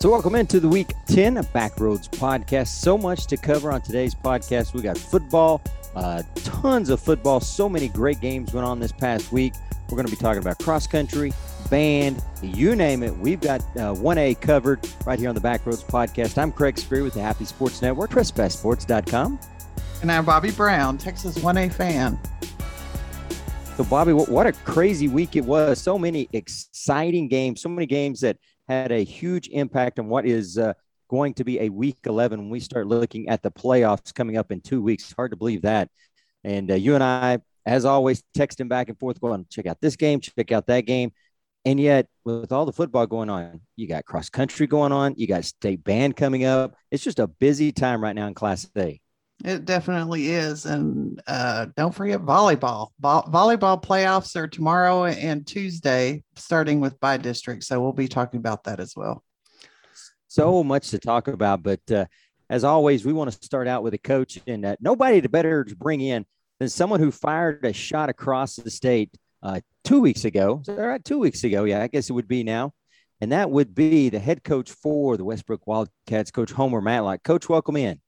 So, welcome into the week 10 of Backroads podcast. So much to cover on today's podcast. We got football, uh, tons of football. So many great games went on this past week. We're going to be talking about cross country, band, you name it. We've got uh, 1A covered right here on the Backroads podcast. I'm Craig Spear with the Happy Sports Network, PressPassSports.com. And I'm Bobby Brown, Texas 1A fan. So, Bobby, what a crazy week it was. So many exciting games, so many games that had a huge impact on what is uh, going to be a week 11 when we start looking at the playoffs coming up in two weeks. Hard to believe that. And uh, you and I, as always, texting back and forth, going, check out this game, check out that game. And yet, with all the football going on, you got cross country going on, you got state band coming up. It's just a busy time right now in Class A. It definitely is. And uh, don't forget volleyball. Vo- volleyball playoffs are tomorrow and Tuesday, starting with bi-district. So we'll be talking about that as well. So much to talk about. But uh, as always, we want to start out with a coach, and uh, nobody to better to bring in than someone who fired a shot across the state uh, two weeks ago. That right? Two weeks ago. Yeah, I guess it would be now. And that would be the head coach for the Westbrook Wildcats, Coach Homer Matlock. Coach, welcome in.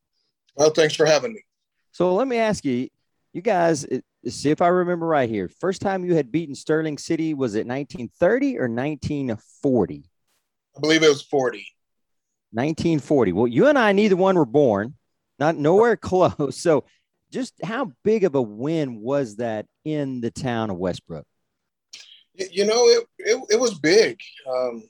Well, thanks for having me. So let me ask you, you guys, see if I remember right here. First time you had beaten Sterling City was it 1930 or 1940? I believe it was 40. 1940. Well, you and I, neither one were born, not nowhere close. So, just how big of a win was that in the town of Westbrook? You know, it it, it was big. Um,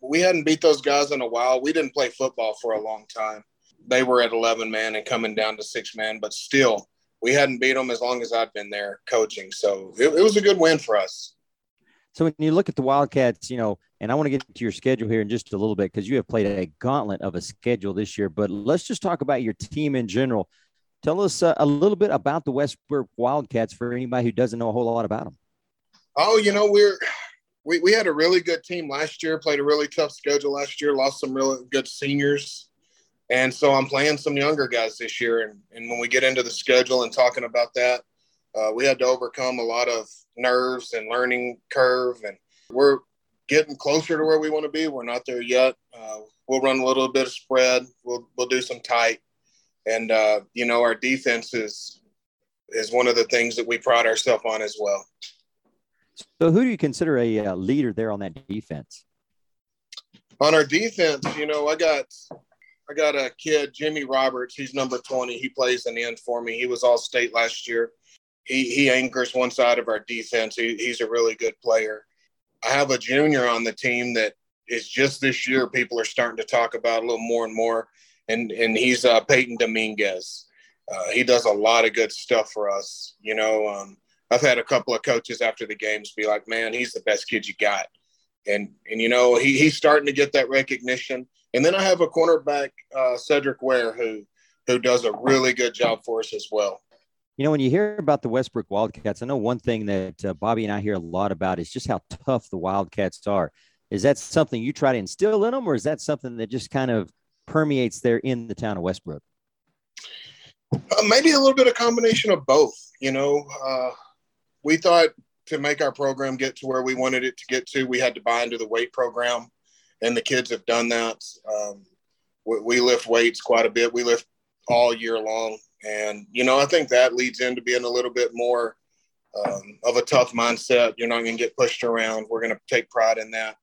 we hadn't beat those guys in a while. We didn't play football for a long time they were at 11 man and coming down to six man, but still, we hadn't beat them as long as I've been there coaching. So it, it was a good win for us. So when you look at the Wildcats, you know, and I want to get to your schedule here in just a little bit because you have played a gauntlet of a schedule this year. But let's just talk about your team in general. Tell us uh, a little bit about the Westbrook Wildcats for anybody who doesn't know a whole lot about them. Oh, you know, we're we, we had a really good team last year. Played a really tough schedule last year. Lost some really good seniors. And so I'm playing some younger guys this year. And, and when we get into the schedule and talking about that, uh, we had to overcome a lot of nerves and learning curve. And we're getting closer to where we want to be. We're not there yet. Uh, we'll run a little bit of spread. We'll, we'll do some tight. And, uh, you know, our defense is, is one of the things that we pride ourselves on as well. So who do you consider a uh, leader there on that defense? On our defense, you know, I got I got a kid, Jimmy Roberts. He's number 20. He plays an end for me. He was all state last year. He, he anchors one side of our defense. He, he's a really good player. I have a junior on the team that is just this year, people are starting to talk about a little more and more. And, and he's uh, Peyton Dominguez. Uh, he does a lot of good stuff for us. You know, um, I've had a couple of coaches after the games be like, man, he's the best kid you got. And, and you know, he, he's starting to get that recognition and then I have a cornerback, uh, Cedric Ware, who who does a really good job for us as well. You know, when you hear about the Westbrook Wildcats, I know one thing that uh, Bobby and I hear a lot about is just how tough the Wildcats are. Is that something you try to instill in them, or is that something that just kind of permeates there in the town of Westbrook? Uh, maybe a little bit of combination of both. You know, uh, we thought to make our program get to where we wanted it to get to, we had to buy into the weight program and the kids have done that. Um, we, we, lift weights quite a bit. We lift all year long, and you know I think that leads into being a little bit more um, of a tough mindset. You're not going to get pushed around. We're going to take pride in that,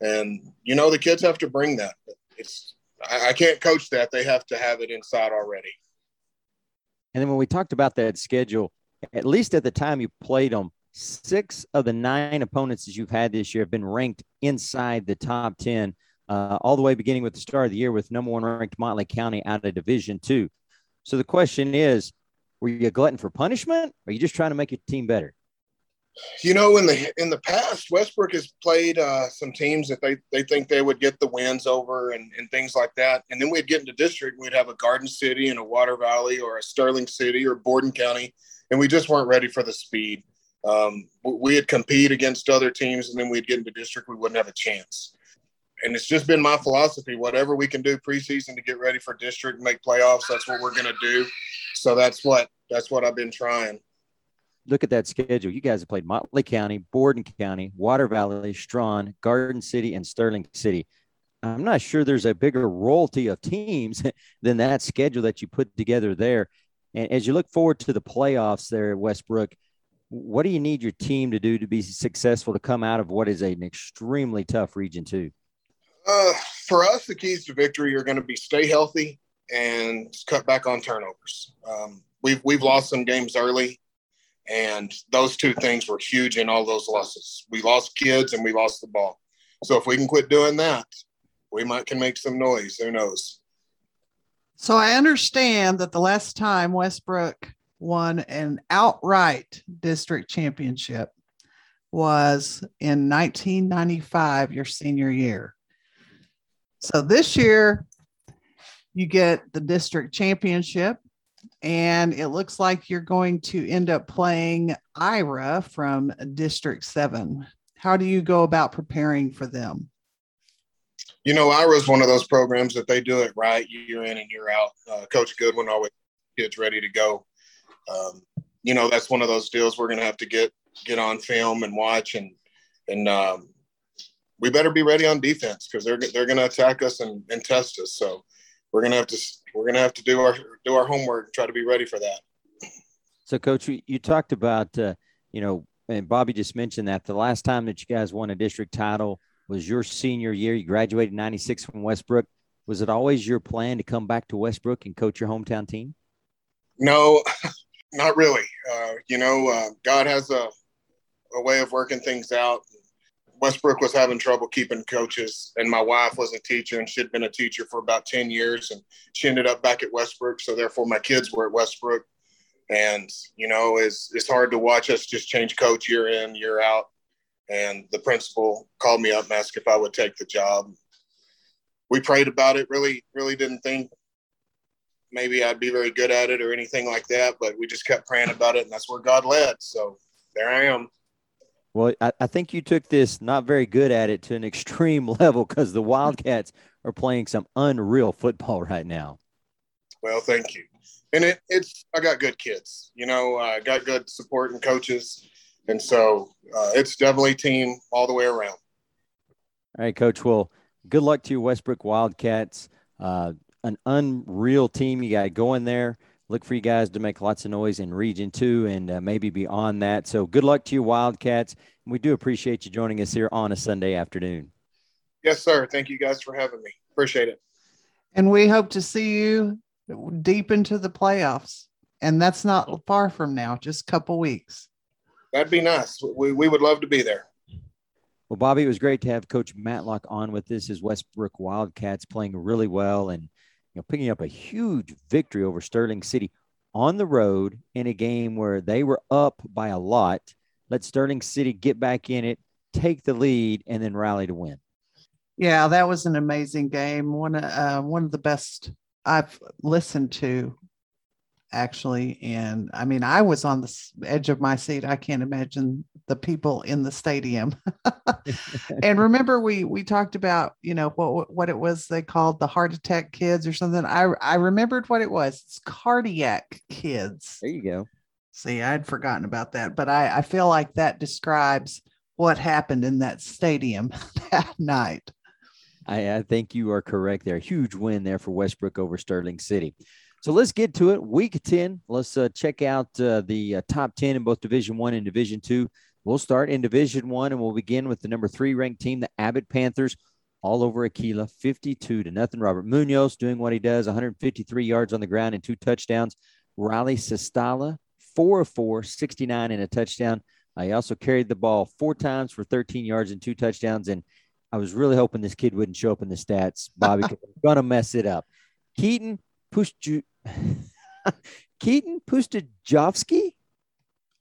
and you know the kids have to bring that. It's I, I can't coach that. They have to have it inside already. And then when we talked about that schedule, at least at the time you played them, six of the nine opponents that you've had this year have been ranked inside the top 10, uh, all the way beginning with the start of the year with number one ranked Motley County out of Division two. So the question is, were you a glutton for punishment, or are you just trying to make your team better? You know, in the in the past, Westbrook has played uh, some teams that they, they think they would get the wins over and, and things like that. And then we'd get into district, we'd have a Garden City and a Water Valley or a Sterling City or Borden County, and we just weren't ready for the speed um, we'd compete against other teams and then we'd get into district, we wouldn't have a chance. And it's just been my philosophy. Whatever we can do preseason to get ready for district and make playoffs, that's what we're going to do. So that's what that's what I've been trying. Look at that schedule. You guys have played Motley County, Borden County, Water Valley, Strawn, Garden City, and Sterling City. I'm not sure there's a bigger royalty of teams than that schedule that you put together there. And as you look forward to the playoffs there at Westbrook, what do you need your team to do to be successful to come out of what is an extremely tough region two? Uh, for us, the keys to victory are going to be stay healthy and cut back on turnovers. Um, we've we've lost some games early, and those two things were huge in all those losses. We lost kids and we lost the ball. So if we can quit doing that, we might can make some noise. Who knows? So I understand that the last time Westbrook won an outright district championship was in 1995, your senior year. So this year, you get the district championship, and it looks like you're going to end up playing Ira from District 7. How do you go about preparing for them? You know, Ira is one of those programs that they do it right year in and year out. Uh, Coach Goodwin always gets ready to go. Um, you know, that's one of those deals we're going to have to get get on film and watch, and and um, we better be ready on defense because they're they're going to attack us and, and test us. So we're going to have to we're going to have to do our do our homework and try to be ready for that. So, Coach, you talked about uh, you know, and Bobby just mentioned that the last time that you guys won a district title was your senior year. You graduated '96 from Westbrook. Was it always your plan to come back to Westbrook and coach your hometown team? No, not really. Uh, you know, uh, God has a a way of working things out. Westbrook was having trouble keeping coaches, and my wife was a teacher, and she'd been a teacher for about 10 years, and she ended up back at Westbrook. So, therefore, my kids were at Westbrook. And, you know, it's, it's hard to watch us just change coach year in, year out. And the principal called me up and asked if I would take the job. We prayed about it, really, really didn't think maybe I'd be very good at it or anything like that, but we just kept praying about it, and that's where God led. So, there I am. Well, I, I, think you took this not very good at it to an extreme level because the Wildcats are playing some unreal football right now. Well, thank you. And it, it's I got good kids, you know, I got good support and coaches, and so uh, it's definitely team all the way around. All right, Coach. Well, good luck to your Westbrook Wildcats. Uh, an unreal team you got going there look for you guys to make lots of noise in Region 2 and uh, maybe beyond that. So good luck to you, Wildcats. We do appreciate you joining us here on a Sunday afternoon. Yes, sir. Thank you guys for having me. Appreciate it. And we hope to see you deep into the playoffs. And that's not far from now, just a couple weeks. That'd be nice. We, we would love to be there. Well, Bobby, it was great to have Coach Matlock on with this. His Westbrook Wildcats playing really well and know, picking up a huge victory over Sterling City on the road in a game where they were up by a lot. Let Sterling City get back in it, take the lead, and then rally to win. Yeah, that was an amazing game. One uh, one of the best I've listened to actually. And I mean, I was on the edge of my seat. I can't imagine the people in the stadium. and remember, we we talked about you know what what it was they called the heart attack kids or something. I I remembered what it was. It's cardiac kids. There you go. See, I'd forgotten about that, but I I feel like that describes what happened in that stadium that night. I, I think you are correct there. Huge win there for Westbrook over Sterling City. So let's get to it. Week 10. Let's uh, check out uh, the uh, top 10 in both Division 1 and Division 2. We'll start in Division 1 and we'll begin with the number 3 ranked team, the Abbott Panthers, all over Aquilla, 52 to nothing. Robert Munoz doing what he does, 153 yards on the ground and two touchdowns. Riley Sestala, 4 of 4, 69 and a touchdown. Uh, he also carried the ball four times for 13 yards and two touchdowns. And I was really hoping this kid wouldn't show up in the stats, Bobby, because I'm going to mess it up. Keaton Pustu Keaton Pustajovsky?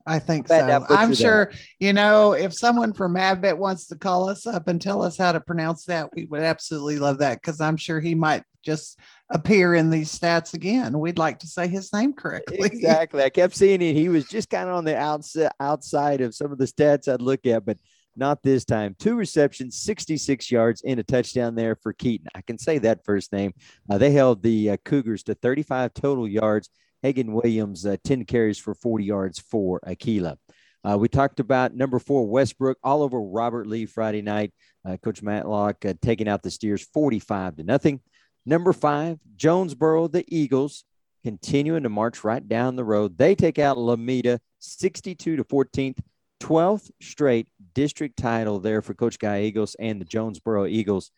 I think so. I'm sure, you know, if someone from Abbott wants to call us up and tell us how to pronounce that, we would absolutely love that because I'm sure he might just appear in these stats again. We'd like to say his name correctly. Exactly. I kept seeing it. He was just kind of on the outside outside of some of the stats I'd look at, but not this time. Two receptions, 66 yards, and a touchdown there for Keaton. I can say that first name. Uh, they held the uh, Cougars to 35 total yards. Hagan Williams, uh, 10 carries for 40 yards for Aquilla. Uh, we talked about number four, Westbrook, all over Robert Lee Friday night. Uh, Coach Matlock uh, taking out the Steers 45 to nothing. Number five, Jonesboro, the Eagles, continuing to march right down the road. They take out Lometa 62 to 14th, 12th straight district title there for Coach Guy Eagles and the Jonesboro Eagles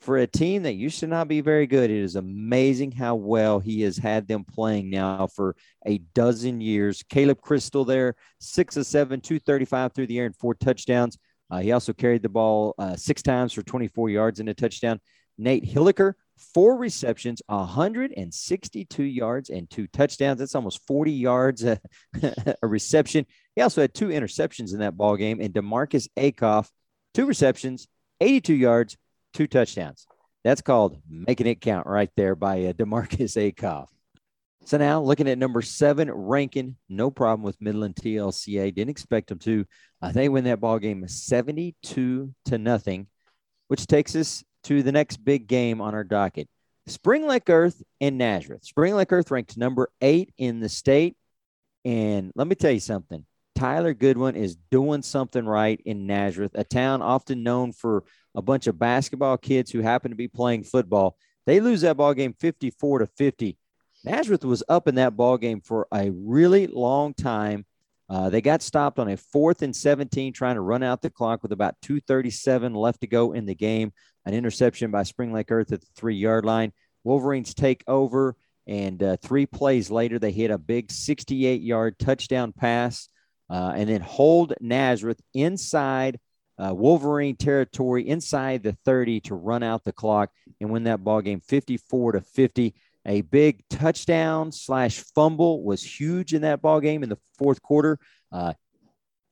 for a team that used to not be very good, it is amazing how well he has had them playing now for a dozen years. Caleb Crystal there, six of seven, 235 through the air and four touchdowns. Uh, he also carried the ball uh, six times for 24 yards and a touchdown. Nate Hilliker, four receptions, 162 yards and two touchdowns. That's almost 40 yards a, a reception. He also had two interceptions in that ball game. And Demarcus Akoff, two receptions, 82 yards, two touchdowns. That's called making it count right there by uh, Demarcus Akoff. So now looking at number seven, Rankin, no problem with Midland TLCA. Didn't expect them to. Uh, they win that ball game 72 to nothing, which takes us to the next big game on our docket. Spring Lake Earth and Nazareth. Spring Lake Earth ranked number eight in the state. And let me tell you something. Tyler Goodwin is doing something right in Nazareth, a town often known for a bunch of basketball kids who happen to be playing football. They lose that ball game 54 to 50. Nazareth was up in that ball game for a really long time. Uh, they got stopped on a fourth and 17, trying to run out the clock with about 237 left to go in the game. An interception by Spring Lake Earth at the three yard line. Wolverines take over, and uh, three plays later, they hit a big 68 yard touchdown pass uh, and then hold Nazareth inside uh, Wolverine territory inside the 30 to run out the clock and win that ball game 54 to 50. A big touchdown slash fumble was huge in that ball game in the fourth quarter. Uh,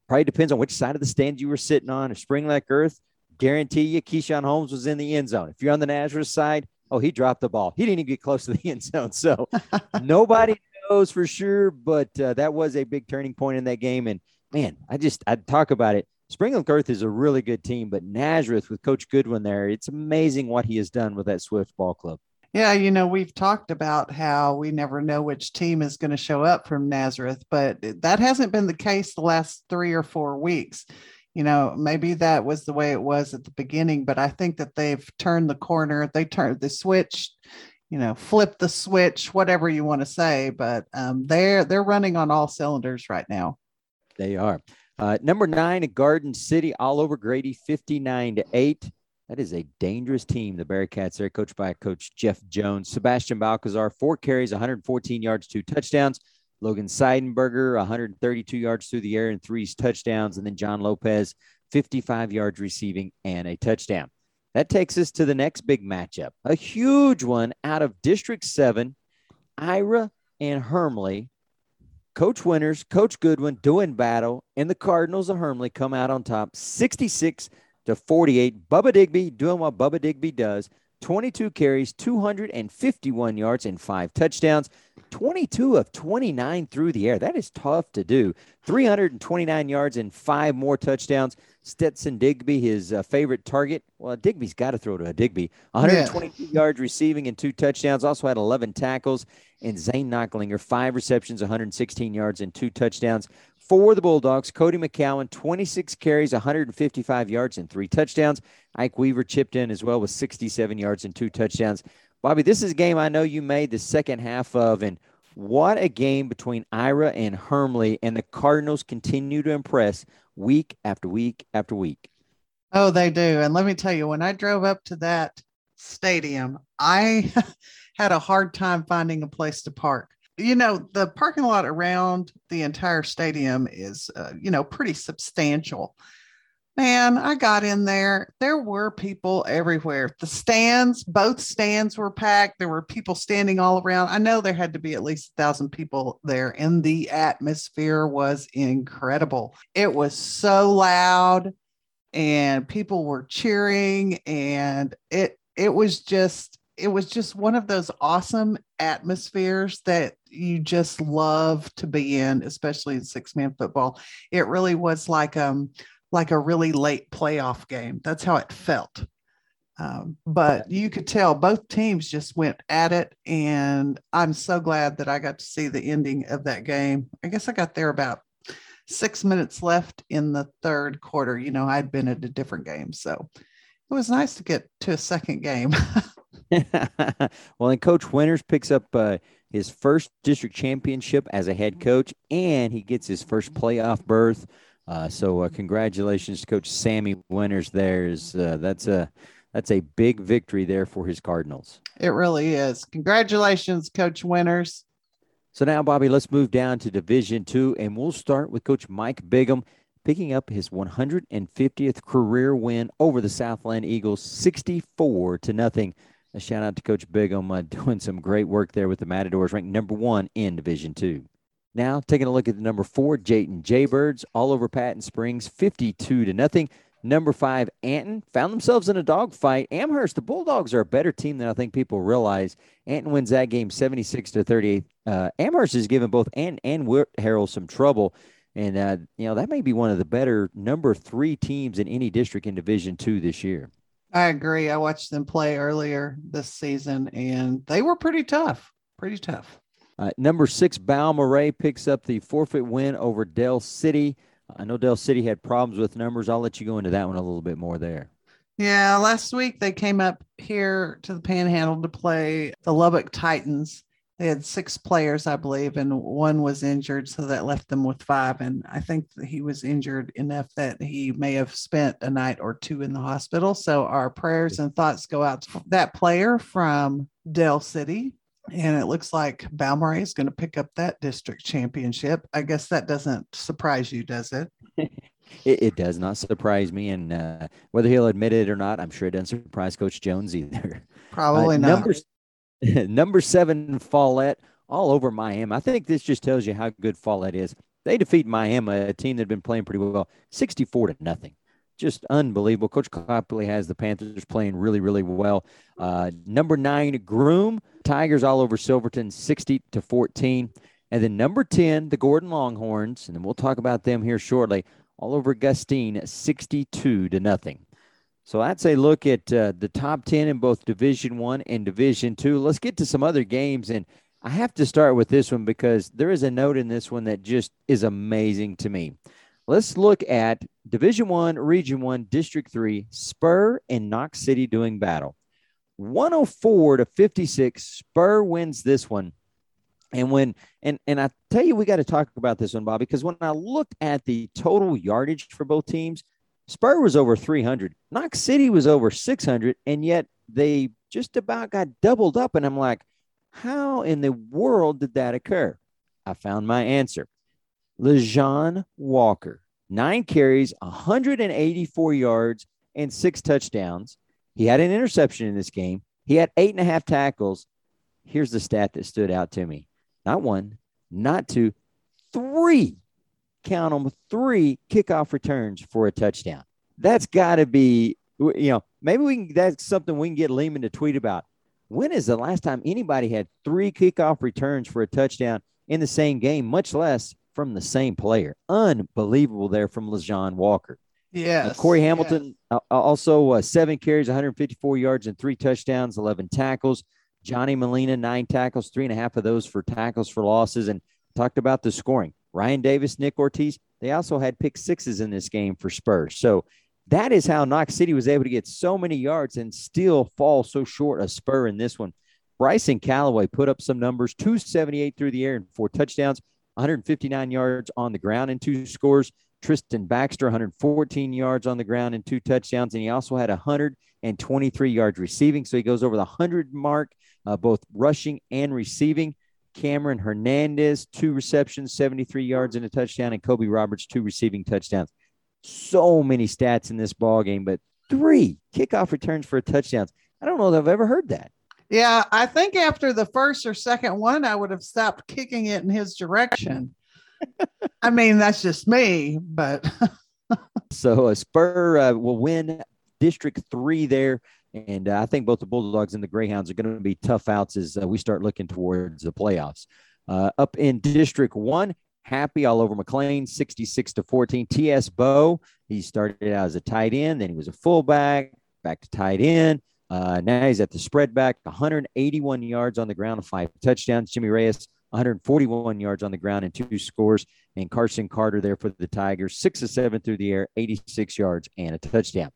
probably depends on which side of the stand you were sitting on. If Spring Lake Earth, guarantee you, Keyshawn Holmes was in the end zone. If you're on the Nazareth side, oh, he dropped the ball. He didn't even get close to the end zone. So nobody knows for sure, but uh, that was a big turning point in that game. And man, I just I'd talk about it. Spring Lake Earth is a really good team, but Nazareth with Coach Goodwin there, it's amazing what he has done with that Swift Ball Club. Yeah, you know, we've talked about how we never know which team is going to show up from Nazareth, but that hasn't been the case the last three or four weeks. You know, maybe that was the way it was at the beginning, but I think that they've turned the corner. They turned the switch, you know, flip the switch, whatever you want to say, but um, they're they're running on all cylinders right now. They are. Uh, number nine, at Garden City, all over Grady, 59 to 8. That is a dangerous team, the Bearcats are coached by Coach Jeff Jones. Sebastian Balcazar, four carries, 114 yards, two touchdowns. Logan Seidenberger, 132 yards through the air and three touchdowns. And then John Lopez, 55 yards receiving and a touchdown. That takes us to the next big matchup, a huge one out of District 7, Ira and Hermleigh Coach Winters, Coach Goodwin doing battle, and the Cardinals of Hermleigh come out on top 66 to 48. Bubba Digby doing what Bubba Digby does 22 carries, 251 yards, and five touchdowns. 22 of 29 through the air. That is tough to do. 329 yards and five more touchdowns. Stetson Digby, his uh, favorite target. Well, Digby's got to throw to a Digby. 122 yeah. yards receiving and two touchdowns. Also had 11 tackles. And Zane Knocklinger, five receptions, 116 yards and two touchdowns. For the Bulldogs, Cody McCowan, 26 carries, 155 yards and three touchdowns. Ike Weaver chipped in as well with 67 yards and two touchdowns. Bobby, this is a game I know you made the second half of, and what a game between Ira and Hermleigh, and the Cardinals continue to impress week after week after week. Oh, they do. And let me tell you, when I drove up to that stadium, I had a hard time finding a place to park. You know, the parking lot around the entire stadium is, uh, you know, pretty substantial. Man, I got in there. There were people everywhere. The stands, both stands were packed. There were people standing all around. I know there had to be at least a thousand people there, and the atmosphere was incredible. It was so loud, and people were cheering, and it it was just it was just one of those awesome atmospheres that you just love to be in, especially in six man football. It really was like um like a really late playoff game. That's how it felt. Um, but you could tell both teams just went at it. And I'm so glad that I got to see the ending of that game. I guess I got there about six minutes left in the third quarter. You know, I'd been at a different game. So it was nice to get to a second game. well, and Coach Winters picks up uh, his first district championship as a head coach, and he gets his first playoff berth. Uh, so, uh, congratulations, Coach Sammy Winters. There's uh, that's a that's a big victory there for his Cardinals. It really is. Congratulations, Coach Winters. So now, Bobby, let's move down to Division Two, and we'll start with Coach Mike Bigham picking up his 150th career win over the Southland Eagles, 64 to nothing. A shout out to Coach Bigham uh, doing some great work there with the Matadors, ranked number one in Division Two. Now, taking a look at the number four, Jayton Jaybirds, all over Patton Springs, 52 to nothing. Number five, Anton, found themselves in a dogfight. Amherst, the Bulldogs are a better team than I think people realize. Anton wins that game 76 to 38. Uh, Amherst has given both Anton and Harrell some trouble. And, uh, you know, that may be one of the better number three teams in any district in Division two this year. I agree. I watched them play earlier this season, and they were pretty tough. Pretty tough. Uh, number six, Balmorhea picks up the forfeit win over Dell City. I know Dell City had problems with numbers. I'll let you go into that one a little bit more there. Yeah, last week they came up here to the Panhandle to play the Lubbock Titans, they had six players, I believe, and one was injured, so that left them with five. And I think he was injured enough that he may have spent a night or two in the hospital. So our prayers and thoughts go out to that player from Dell City. And it looks like Balmorhea is going to pick up that district championship. I guess that doesn't surprise you, does it? it, it, does not surprise me. And uh, whether he'll admit it or not, I'm sure it doesn't surprise Coach Jones either. Probably uh, not. Number, Number seven, Follett, all over Miami. I think this just tells you how good Follett is. They defeat Miami, a team that had been playing pretty well, 64 to nothing. Just unbelievable. Coach Copley has the Panthers playing really, really well. Uh, number nine, Groom, Tigers all over Silverton, 60 to 14. And then number 10, the Gordon Longhorns, and then we'll talk about them here shortly, all over Gustine, 62 to nothing. So that's a look at uh, the top 10 in both Division 1 and Division 2. Let's get to some other games and I have to start with this one because there is a note in this one that just is amazing to me. Let's look at Division 1, Region 1, District 3, Spur and Knox City doing battle. 104 to 56, Spur wins this one. And when and and I tell you we got to talk about this one, Bob, because when I looked at the total yardage for both teams, Spur was over 300. Knox City was over 600, and yet they just about got doubled up. And I'm like, how in the world did that occur? I found my answer. Lejean Walker, nine carries, 184 yards, and six touchdowns. He had an interception in this game. He had eight and a half tackles. Here's the stat that stood out to me not one, not two, three count them three kickoff returns for a touchdown. That's got to be, you know, maybe we can, that's something we can get Lehman to tweet about. When is the last time anybody had three kickoff returns for a touchdown in the same game, much less from the same player? Unbelievable there from LeJean Walker. Yeah. Uh, Corey Hamilton yes. uh, also uh, seven carries, 154 yards, and three touchdowns, 11 tackles. Johnny Molina, nine tackles, three and a half of those for tackles for losses. And talked about the scoring. Ryan Davis, Nick Ortiz, they also had pick sixes in this game for Spurs. So that is how Knox City was able to get so many yards and still fall so short a spur in this one. Bryson Calloway put up some numbers 278 through the air and four touchdowns, 159 yards on the ground and two scores. Tristan Baxter, 114 yards on the ground and two touchdowns. And he also had 123 yards receiving. So he goes over the 100 mark, uh, both rushing and receiving. Cameron Hernandez, two receptions, 73 yards and a touchdown, and Kobe Roberts, two receiving touchdowns. So many stats in this ball game, but three kickoff returns for touchdowns. I don't know that I've ever heard that. Yeah, I think after the first or second one, I would have stopped kicking it in his direction. I mean, that's just me, but. so a Spur uh, will win District Three there and uh, I think both the Bulldogs and the Greyhounds are going to be tough outs as uh, we start looking towards the playoffs. Uh, up in District One, Happy all over McLean, 66 to 14. T.S. Bow, he started out as a tight end, then he was a fullback, back to tight end. Uh, now he's at the spread back, 181 yards on the ground, five touchdowns. Jimmy Reyes 141 yards on the ground and two scores. And Carson Carter there for the Tigers, six of seven through the air, 86 yards and a touchdown.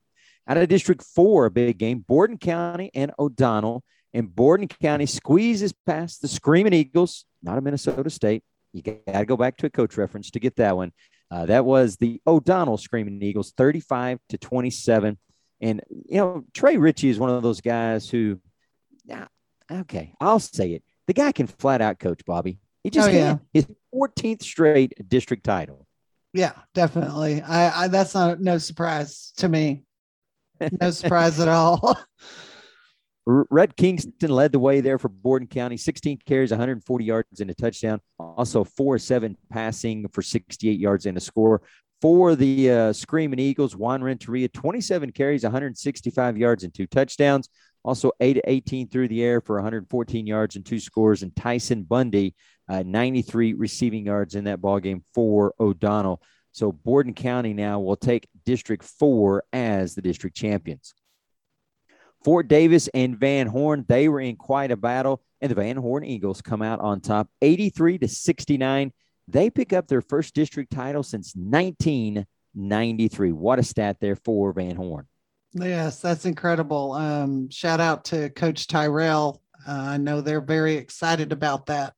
Out of District Four, a big game, Borden County and O'Donnell. And Borden County squeezes past the Screaming Eagles, not a Minnesota State. You got to go back to a coach reference to get that one. Uh, that was the O'Donnell Screaming Eagles, 35 to 27. And, you know, Trey Ritchie is one of those guys who, yeah, okay, I'll say it. The guy can flat out coach, Bobby. He just oh, yeah. his 14th straight district title. Yeah, definitely. I, I that's not no surprise to me. No surprise at all. Red Kingston led the way there for Borden County, 16 carries, 140 yards and a touchdown. Also, four seven passing for 68 yards and a score. For the uh, Screaming Eagles, Juan Renteria, 27 carries, 165 yards and two touchdowns. Also, 8 to 18 through the air for 114 yards and two scores. And Tyson Bundy, uh, 93 receiving yards in that ball game for O'Donnell. So Borden County now will take District 4 as the district champions. Fort Davis and Van Horn, they were in quite a battle, and the Van Horn Eagles come out on top 83 to 69. They pick up their first district title since 1993. What a stat there for Van Horn. Yes, that's incredible. Um, shout out to Coach Tyrell. Uh, I know they're very excited about that.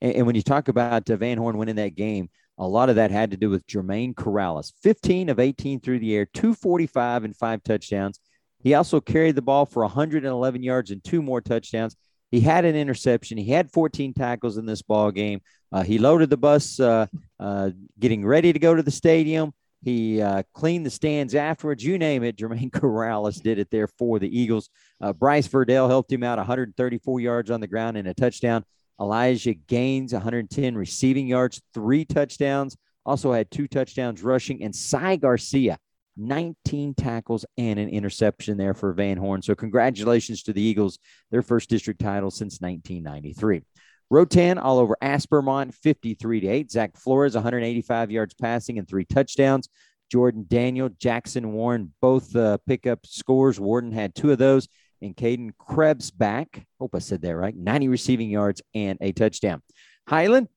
And, and when you talk about uh, Van Horn winning that game, a lot of that had to do with Jermaine Corrales, 15 of 18 through the air, 245 and five touchdowns. He also carried the ball for 111 yards and two more touchdowns. He had an interception. He had 14 tackles in this ball game. Uh, he loaded the bus, uh, uh, getting ready to go to the stadium. He uh, cleaned the stands afterwards. You name it. Jermaine Corrales did it there for the Eagles. Uh, Bryce Verdell helped him out 134 yards on the ground and a touchdown. Elijah Gaines 110 receiving yards, three touchdowns. Also had two touchdowns rushing. And Cy Garcia 19 tackles and an interception there for Van Horn. So, congratulations to the Eagles, their first district title since 1993. Rotan all over Aspermont, 53 to 8. Zach Flores, 185 yards passing and three touchdowns. Jordan Daniel, Jackson Warren, both uh, pickup scores. Warden had two of those. And Caden Krebs back. Hope I said that right. 90 receiving yards and a touchdown. Highland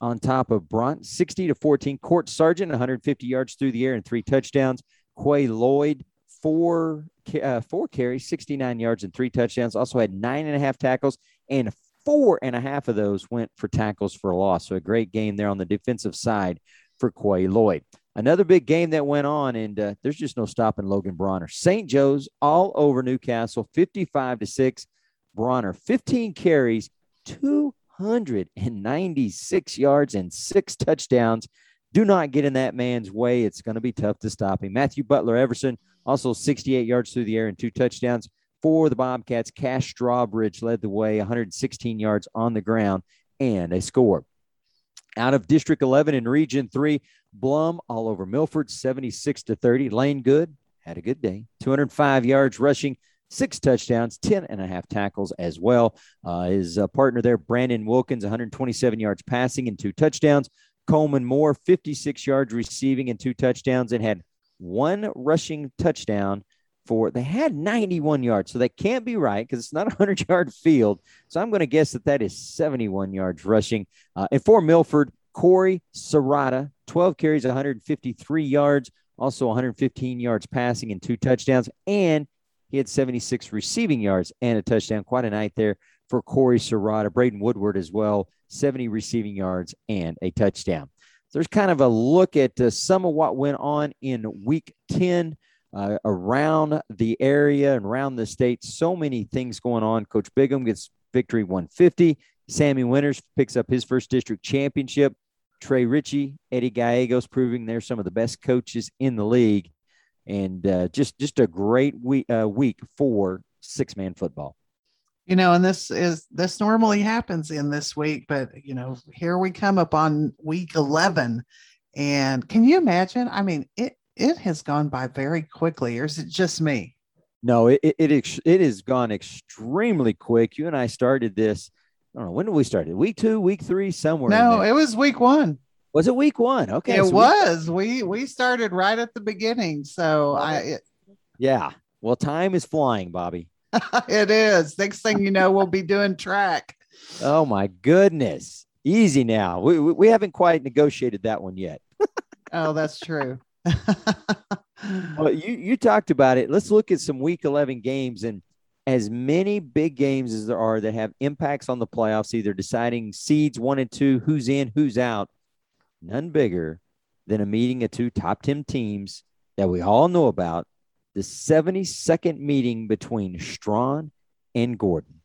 on top of Bronte, 60 to 14. Court Sergeant, 150 yards through the air and three touchdowns. Quay Lloyd, four uh, four carries, 69 yards, and three touchdowns. Also had nine and a half tackles, and four and a half of those went for tackles for a loss. So a great game there on the defensive side for Quay Lloyd. Another big game that went on, and uh, there's just no stopping Logan Bronner. St. Joe's all over Newcastle, 55 to 6. Bronner, 15 carries, 296 yards, and six touchdowns do not get in that man's way. It's going to be tough to stop him. Matthew Butler Everson, also 68 yards through the air and two touchdowns for the Bobcats. Cash Strawbridge led the way, 116 yards on the ground and a score. Out of District 11 in Region 3, Blum all over Milford, 76 to 30. Lane Good had a good day, 205 yards rushing, six touchdowns, 10 and a half tackles as well. Uh, his uh, partner there, Brandon Wilkins, 127 yards passing and two touchdowns. Coleman Moore, 56 yards receiving and two touchdowns, and had one rushing touchdown for they had 91 yards. So that can't be right because it's not a 100 yard field. So I'm going to guess that that is 71 yards rushing. Uh, and for Milford, Corey Serrata, 12 carries, 153 yards, also 115 yards passing and two touchdowns. And he had 76 receiving yards and a touchdown. Quite a night there for Corey Serrata. Braden Woodward as well, 70 receiving yards and a touchdown. So there's kind of a look at uh, some of what went on in week 10 uh, around the area and around the state. So many things going on. Coach Bigham gets victory 150. Sammy Winters picks up his first district championship. Trey Ritchie, Eddie Gallegos proving they're some of the best coaches in the league. And uh, just, just a great week, uh, week for six man football you know and this is this normally happens in this week but you know here we come up on week 11 and can you imagine i mean it it has gone by very quickly or is it just me no it it, it, it has gone extremely quick you and i started this i don't know when did we start it week two week three somewhere no it was week one was it week one okay it so was we we started right at the beginning so i it, yeah well time is flying bobby it is. Next thing you know, we'll be doing track. Oh my goodness. Easy now. We, we, we haven't quite negotiated that one yet. oh, that's true. Well, you, you talked about it. Let's look at some week 11 games and as many big games as there are that have impacts on the playoffs, either deciding seeds one and two, who's in, who's out, none bigger than a meeting of two top 10 teams that we all know about the 72nd meeting between Strawn and Gordon.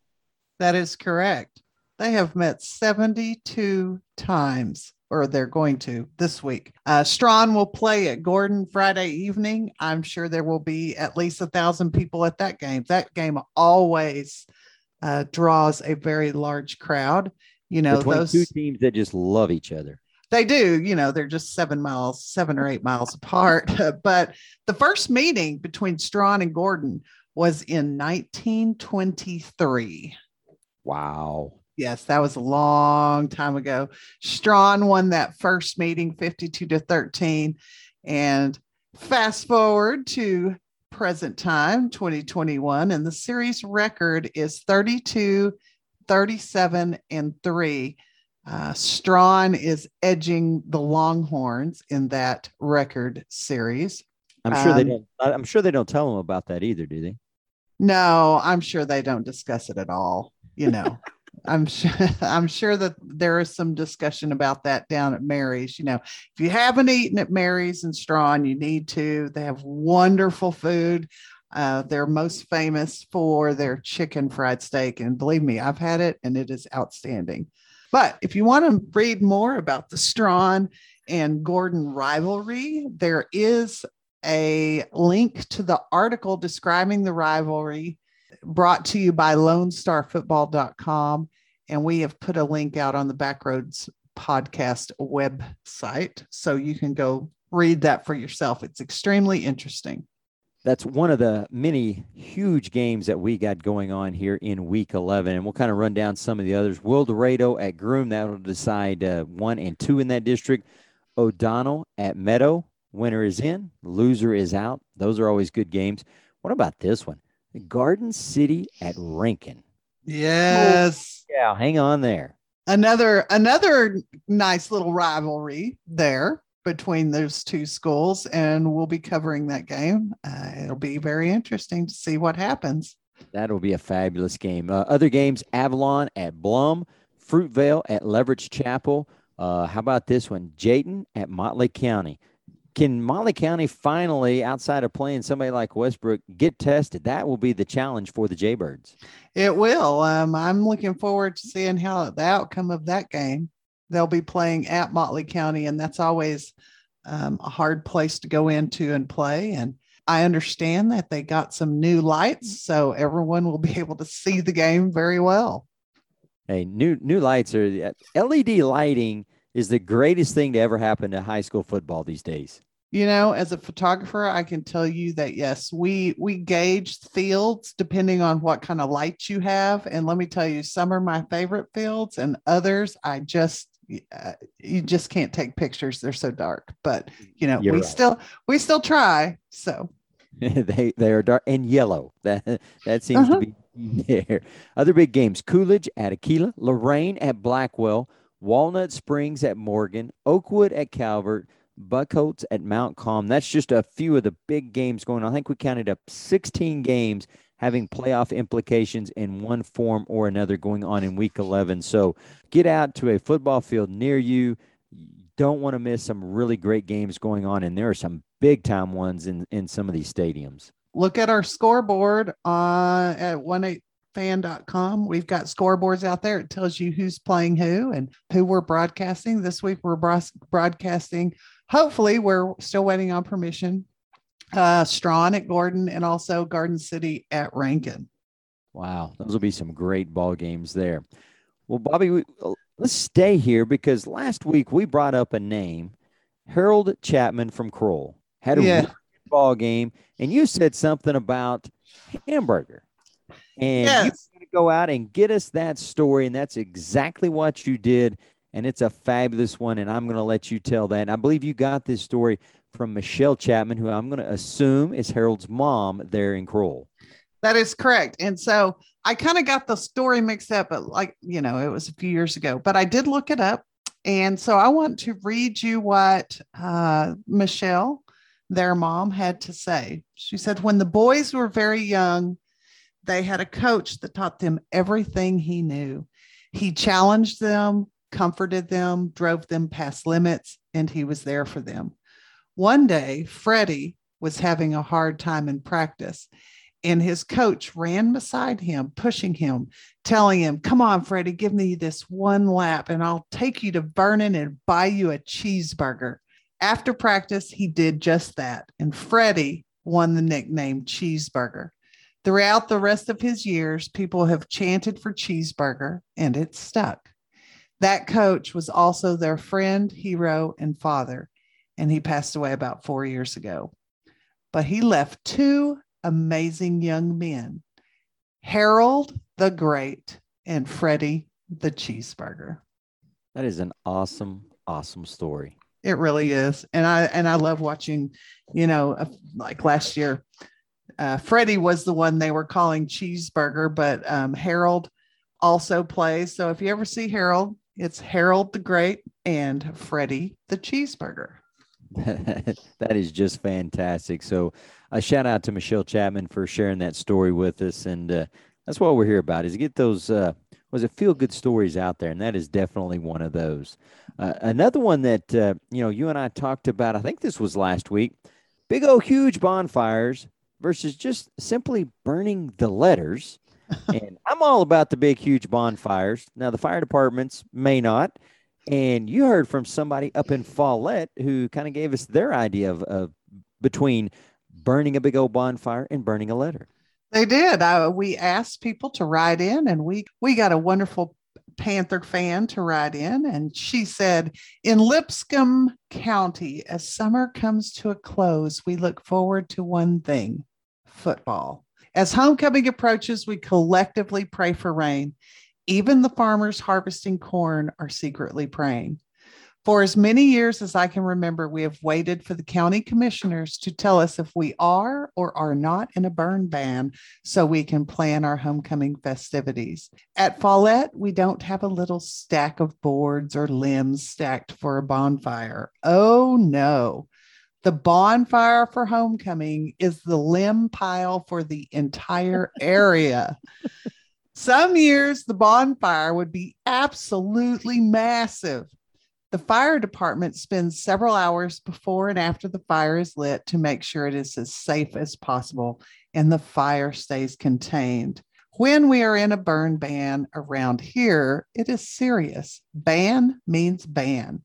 That is correct. They have met 72 times, or they're going to this week. Uh, Strawn will play at Gordon Friday evening. I'm sure there will be at least a thousand people at that game. That game always uh, draws a very large crowd. You know, those two teams that just love each other. They do, you know, they're just seven miles, seven or eight miles apart. but the first meeting between Strawn and Gordon was in 1923. Wow. Yes, that was a long time ago. Strawn won that first meeting 52 to 13. And fast forward to present time 2021, and the series record is 32, 37, and 3. Uh, Strawn is edging the Longhorns in that record series. I'm sure um, they don't. I'm sure they don't tell them about that either, do they? No, I'm sure they don't discuss it at all. You know, I'm sure. I'm sure that there is some discussion about that down at Mary's. You know, if you haven't eaten at Mary's and Strawn, you need to. They have wonderful food. Uh, they're most famous for their chicken fried steak, and believe me, I've had it, and it is outstanding. But if you want to read more about the Strawn and Gordon rivalry, there is a link to the article describing the rivalry brought to you by LoneStarFootball.com. And we have put a link out on the Backroads podcast website. So you can go read that for yourself. It's extremely interesting that's one of the many huge games that we got going on here in week 11 and we'll kind of run down some of the others Wildorado at groom that'll decide uh, one and two in that district o'donnell at meadow winner is in loser is out those are always good games what about this one garden city at rankin yes oh, yeah hang on there another another nice little rivalry there between those two schools, and we'll be covering that game. Uh, it'll be very interesting to see what happens. That'll be a fabulous game. Uh, other games: Avalon at Blum, Fruitvale at Leverett's Chapel. Uh, how about this one? Jayton at Motley County. Can Motley County finally, outside of playing somebody like Westbrook, get tested? That will be the challenge for the Jaybirds. It will. Um, I'm looking forward to seeing how the outcome of that game they'll be playing at Motley County, and that's always um, a hard place to go into and play. And I understand that they got some new lights, so everyone will be able to see the game very well. Hey, new new lights are LED lighting is the greatest thing to ever happen to high school football these days. You know, as a photographer, I can tell you that yes, we we gauge fields depending on what kind of light you have, and let me tell you, some are my favorite fields, and others I just uh, you just can't take pictures. They're so dark. But you know You're we right. still we still try so. They they are dark and yellow. That that seems uh-huh. to be there. Other big games coolidge at aquilla loraine at blackwell walnut springs at morgan oakwood at calvert buckholts at mount calm that's just a few of the big games going on i think we counted up 16 games having playoff implications in one form or another going on in week 11. So get out to a football field near you. don't want to miss some really great games going on, and there are some big time ones in, in some of these stadiums. Look at our scoreboard uh, at 18fan.com. We've got scoreboards out there. It tells you who's playing who and who we're broadcasting. This week we're broadcasting. Hopefully, we're still waiting on permission uh, Strawn at Gordon, and also Garden City at Rankin. Wow, those will be some great ball games there. Well, Bobby, we, uh, let's stay here because last week we brought up a name, Harold Chapman from Crowell, had a yeah. ball game, and you said something about hamburger, and yes. you go out and get us that story, and that's exactly what you did, and it's a fabulous one, and I'm going to let you tell that. And I believe you got this story from Michelle Chapman, who I'm going to assume is Harold's mom there in Crowell. That is correct. And so I kind of got the story mixed up, but like, you know, it was a few years ago, but I did look it up. And so I want to read you what uh, Michelle, their mom, had to say. She said, When the boys were very young, they had a coach that taught them everything he knew. He challenged them, comforted them, drove them past limits, and he was there for them. One day, Freddie was having a hard time in practice, and his coach ran beside him, pushing him, telling him, Come on, Freddie, give me this one lap, and I'll take you to Vernon and buy you a cheeseburger. After practice, he did just that, and Freddie won the nickname Cheeseburger. Throughout the rest of his years, people have chanted for Cheeseburger, and it stuck. That coach was also their friend, hero, and father, and he passed away about four years ago. But he left two amazing young men Harold the Great and Freddie the Cheeseburger. That is an awesome, awesome story. It really is, and I and I love watching. You know, like last year, uh, Freddie was the one they were calling cheeseburger, but um, Harold also plays. So if you ever see Harold, it's Harold the Great and Freddie the cheeseburger. that is just fantastic. So a shout out to Michelle Chapman for sharing that story with us, and uh, that's what we're here about is get those uh, was it feel good stories out there, and that is definitely one of those. Uh, another one that uh, you know you and I talked about, I think this was last week. Big old huge bonfires versus just simply burning the letters. And I'm all about the big, huge bonfires. Now, the fire departments may not. And you heard from somebody up in Follett who kind of gave us their idea of, of between burning a big old bonfire and burning a letter. They did. Uh, we asked people to write in, and we we got a wonderful Panther fan to write in, and she said, In Lipscomb County, as summer comes to a close, we look forward to one thing football. As homecoming approaches, we collectively pray for rain. Even the farmers harvesting corn are secretly praying. For as many years as I can remember, we have waited for the county commissioners to tell us if we are or are not in a burn ban so we can plan our homecoming festivities. At Follett, we don't have a little stack of boards or limbs stacked for a bonfire. Oh no. The bonfire for homecoming is the limb pile for the entire area. Some years the bonfire would be absolutely massive. The fire department spends several hours before and after the fire is lit to make sure it is as safe as possible and the fire stays contained. When we are in a burn ban around here, it is serious. Ban means ban.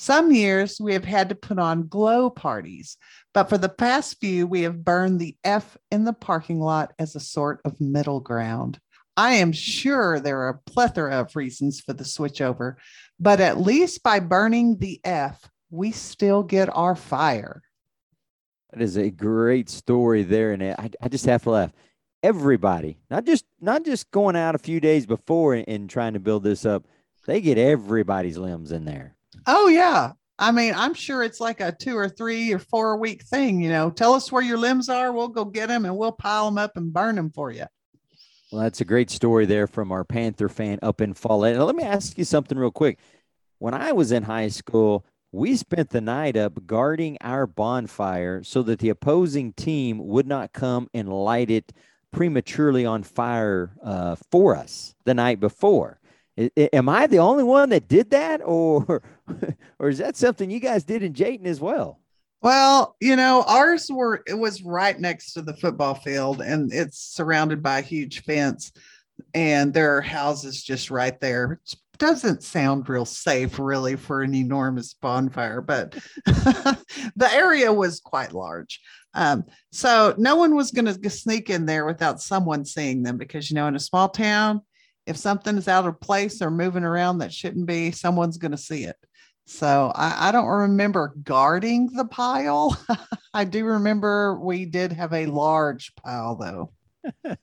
Some years we have had to put on glow parties, but for the past few, we have burned the F in the parking lot as a sort of middle ground. I am sure there are a plethora of reasons for the switchover, but at least by burning the F, we still get our fire. That is a great story there, and I, I just have to laugh. Everybody, not just not just going out a few days before and, and trying to build this up, they get everybody's limbs in there. Oh yeah. I mean, I'm sure it's like a two or three or four week thing. You know, tell us where your limbs are. We'll go get them and we'll pile them up and burn them for you. Well, that's a great story there from our Panther fan up in Follett. Now, let me ask you something real quick. When I was in high school, we spent the night up guarding our bonfire so that the opposing team would not come and light it prematurely on fire uh, for us the night before. I, am I the only one that did that, or or is that something you guys did in Jayton as well? Well, you know, ours were it was right next to the football field and it's surrounded by a huge fence and there are houses just right there. It doesn't sound real safe really for an enormous bonfire, but the area was quite large. Um, so no one was going to sneak in there without someone seeing them because you know in a small town, if something is out of place or moving around that shouldn't be, someone's going to see it. So I, I don't remember guarding the pile. I do remember we did have a large pile though.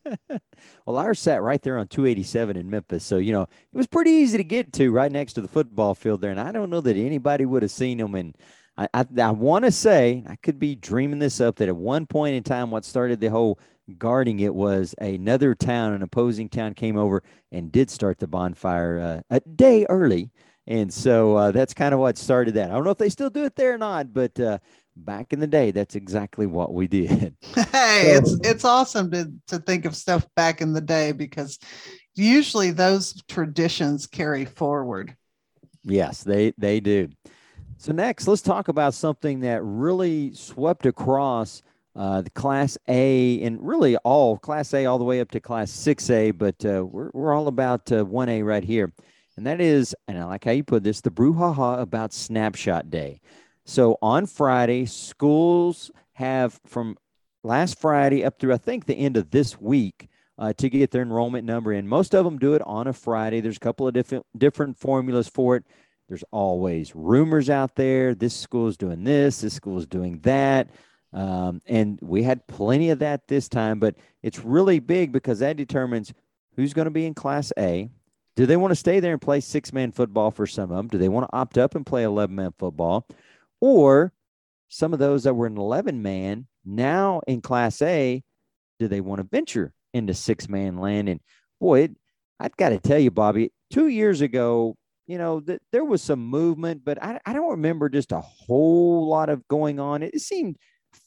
well, ours sat right there on 287 in Memphis. So, you know, it was pretty easy to get to right next to the football field there. And I don't know that anybody would have seen them. And I, I, I want to say, I could be dreaming this up, that at one point in time, what started the whole guarding it was another town, an opposing town came over and did start the bonfire uh, a day early. And so uh, that's kind of what started that. I don't know if they still do it there or not, but uh, back in the day, that's exactly what we did. Hey, so, it's it's awesome to to think of stuff back in the day because usually those traditions carry forward. Yes, they they do. So next, let's talk about something that really swept across uh, the Class A and really all Class A all the way up to Class 6A, but uh, we're, we're all about uh, 1A right here. And that is, and I like how you put this, the brouhaha about Snapshot Day. So on Friday, schools have from last Friday up through, I think, the end of this week uh, to get their enrollment number in. Most of them do it on a Friday. There's a couple of different different formulas for it. There's always rumors out there. This school is doing this. This school is doing that. Um, and we had plenty of that this time, but it's really big because that determines who's going to be in Class A. Do they want to stay there and play six man football for some of them? Do they want to opt up and play 11 man football? Or some of those that were in 11 man now in Class A, do they want to venture into six man land? And boy, it, I've got to tell you, Bobby, two years ago, you know, th- there was some movement, but I, I don't remember just a whole lot of going on. It seemed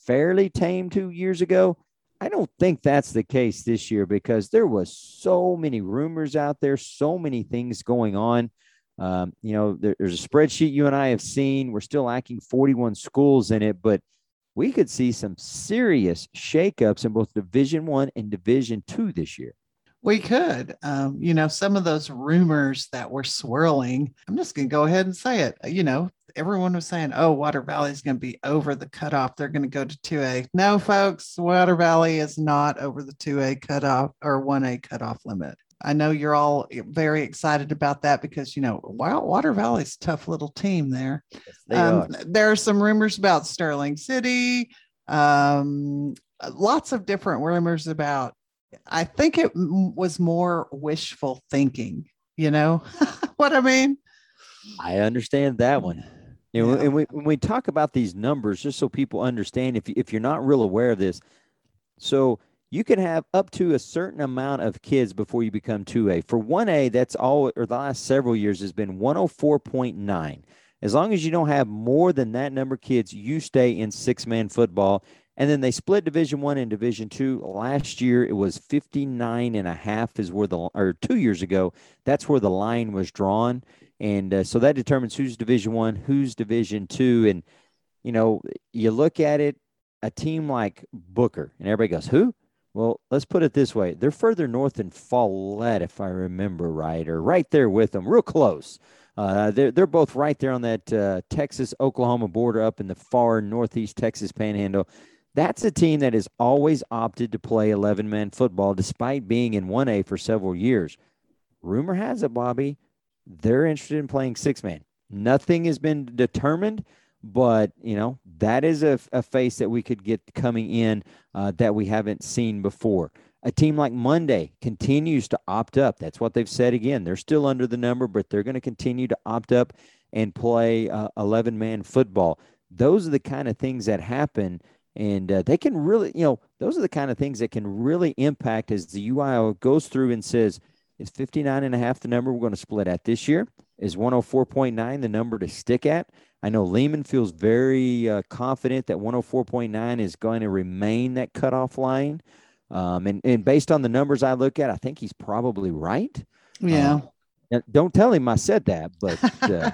fairly tame two years ago. I don't think that's the case this year because there was so many rumors out there, so many things going on. Um, you know, there, there's a spreadsheet you and I have seen. We're still lacking 41 schools in it, but we could see some serious shakeups in both Division One and Division Two this year. We could. Um, you know, some of those rumors that were swirling, I'm just going to go ahead and say it. You know, everyone was saying, oh, Water Valley is going to be over the cutoff. They're going to go to 2A. No, folks, Water Valley is not over the 2A cutoff or 1A cutoff limit. I know you're all very excited about that because you know Water Valley's a tough little team there. Yes, um, there are some rumors about Sterling City, um, lots of different rumors about I think it was more wishful thinking, you know what I mean? I understand that one. You know, yeah. and we, when we talk about these numbers, just so people understand, if, if you're not real aware of this, so you can have up to a certain amount of kids before you become 2A. For 1A, that's all, or the last several years has been 104.9. As long as you don't have more than that number of kids, you stay in six man football. And then they split Division One and Division Two. Last year it was 59 and a half is where the or two years ago, that's where the line was drawn. And uh, so that determines who's Division One, who's Division Two. And you know, you look at it, a team like Booker, and everybody goes, Who? Well, let's put it this way. They're further north than Follett, if I remember right, or right there with them, real close. Uh, they're, they're both right there on that uh, Texas Oklahoma border up in the far northeast Texas panhandle. That's a team that has always opted to play 11 man football despite being in 1A for several years. Rumor has it, Bobby, they're interested in playing six man. Nothing has been determined, but you know that is a, a face that we could get coming in uh, that we haven't seen before. A team like Monday continues to opt up. That's what they've said again. They're still under the number, but they're going to continue to opt up and play 11 uh, man football. Those are the kind of things that happen and uh, they can really you know those are the kind of things that can really impact as the UIL goes through and says is 59 and a half the number we're going to split at this year is 104.9 the number to stick at i know lehman feels very uh, confident that 104.9 is going to remain that cutoff line um, and, and based on the numbers i look at i think he's probably right yeah um, don't tell him I said that, but uh,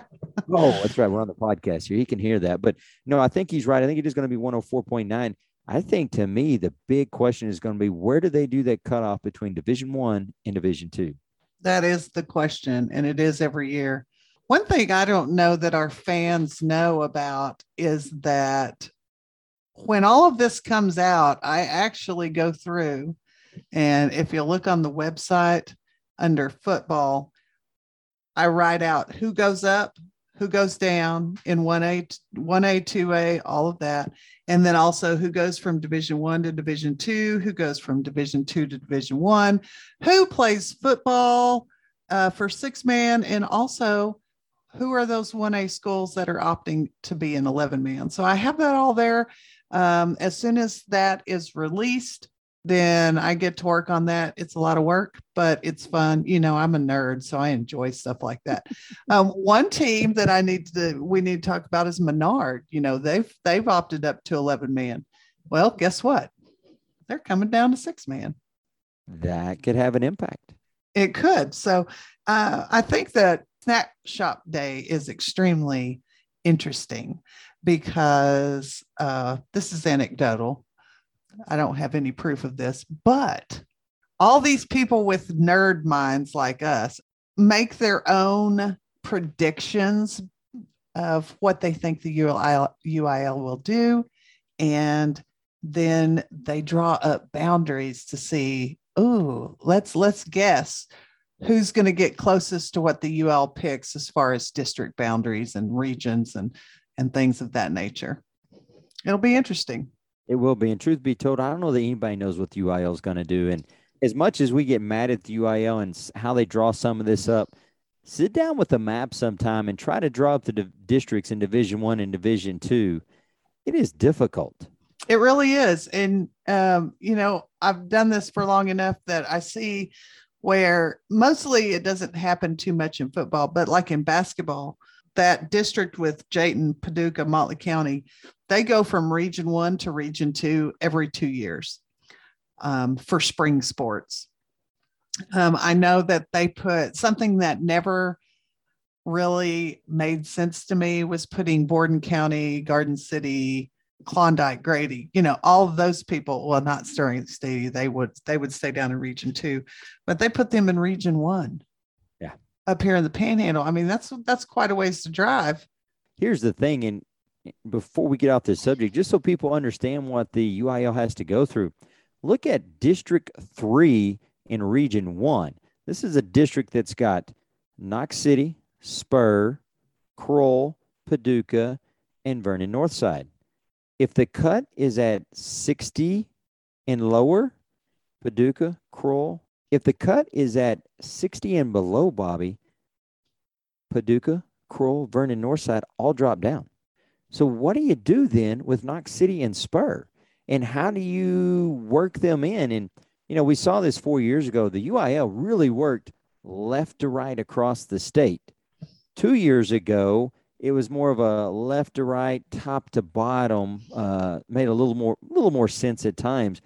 oh, that's right. We're on the podcast here. He can hear that. But no, I think he's right. I think it is going to be 104.9. I think to me, the big question is going to be where do they do that cutoff between Division One and Division Two? That is the question, and it is every year. One thing I don't know that our fans know about is that when all of this comes out, I actually go through, and if you look on the website under football, I write out who goes up, who goes down in 1A, 1A, 2A, all of that. And then also who goes from division one to division two, who goes from division two to division one, who plays football uh, for six man, and also who are those 1A schools that are opting to be an 11 man. So I have that all there. Um, as soon as that is released, then I get to work on that. It's a lot of work, but it's fun. You know, I'm a nerd, so I enjoy stuff like that. Um, one team that I need to we need to talk about is Menard. You know, they've they've opted up to 11 man. Well, guess what? They're coming down to six man. That could have an impact. It could. So uh, I think that snack shop day is extremely interesting because uh, this is anecdotal I don't have any proof of this, but all these people with nerd minds like us make their own predictions of what they think the UIL, UIL will do. And then they draw up boundaries to see, oh, let's let's guess who's going to get closest to what the UL picks as far as district boundaries and regions and and things of that nature. It'll be interesting. It will be. And truth be told, I don't know that anybody knows what the UIL is going to do. And as much as we get mad at the UIL and how they draw some of this up, sit down with a map sometime and try to draw up the districts in Division One and Division Two. It is difficult. It really is. And, um, you know, I've done this for long enough that I see where mostly it doesn't happen too much in football, but like in basketball, that district with Jayton, Paducah, Motley County, they go from region one to region two every two years um, for spring sports. Um, I know that they put something that never really made sense to me was putting Borden County, Garden City, Klondike, Grady, you know, all of those people, well, not Sterling City, they would they would stay down in region two, but they put them in region one. Yeah. Up here in the panhandle. I mean, that's that's quite a ways to drive. Here's the thing, and before we get off this subject, just so people understand what the UIL has to go through, look at District 3 in Region 1. This is a district that's got Knox City, Spur, Crowell, Paducah, and Vernon Northside. If the cut is at 60 and lower, Paducah, Crowell, if the cut is at 60 and below, Bobby, Paducah, Crowell, Vernon Northside all drop down. So what do you do then with Knox City and Spur? And how do you work them in? And you know, we saw this four years ago. The UIL really worked left to right across the state. Two years ago, it was more of a left to right, top to bottom. Uh, made a little more, little more sense at times.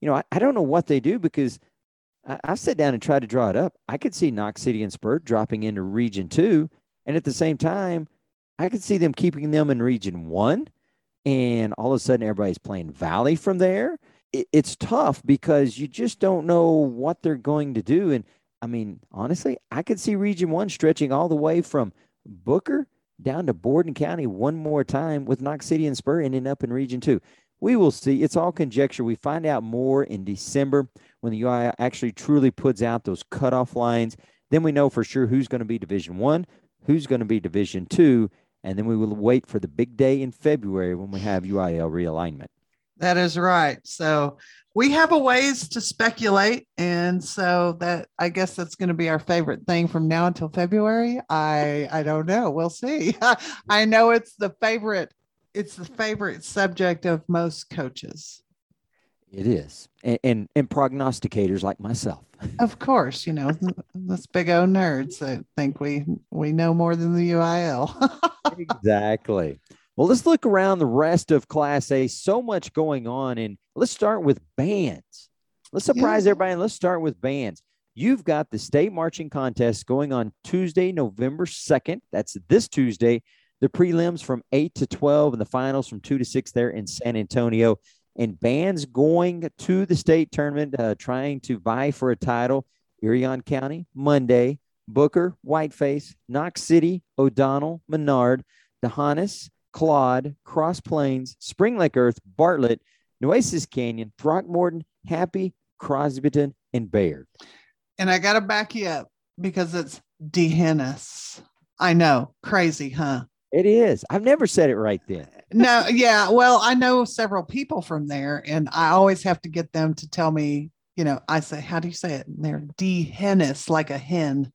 You know, I, I don't know what they do because I, I sat down and tried to draw it up. I could see Knox City and Spur dropping into Region Two, and at the same time, I could see them keeping them in region one, and all of a sudden everybody's playing Valley from there. It, it's tough because you just don't know what they're going to do. And I mean, honestly, I could see region one stretching all the way from Booker down to Borden County one more time with Knox City and Spur ending up in region two. We will see. It's all conjecture. We find out more in December when the UI actually truly puts out those cutoff lines. Then we know for sure who's going to be Division One, who's going to be Division Two, and then we will wait for the big day in February when we have UIL realignment. That is right. So we have a ways to speculate, and so that I guess that's going to be our favorite thing from now until February. I I don't know. We'll see. I know it's the favorite. It's the favorite subject of most coaches. It is, and, and, and prognosticators like myself. Of course, you know, those big old nerds that think we we know more than the UIL. exactly. Well, let's look around the rest of Class A. So much going on, and let's start with bands. Let's surprise yeah. everybody, and let's start with bands. You've got the state marching contest going on Tuesday, November 2nd. That's this Tuesday. The prelims from 8 to 12 and the finals from 2 to 6 there in San Antonio and bands going to the state tournament uh, trying to vie for a title. Irion County, Monday, Booker, Whiteface, Knox City, O'Donnell, Menard, D'Hanis, Claude, Cross Plains, Spring Lake Earth, Bartlett, Nueces Canyon, Throckmorton, Happy, Crosbyton, and Baird. And I got to back you up because it's D'Hanis. I know, crazy, huh? It is. I've never said it right then. No, yeah. Well, I know several people from there, and I always have to get them to tell me, you know, I say, how do you say it? And they're D'Hanis, like a hen.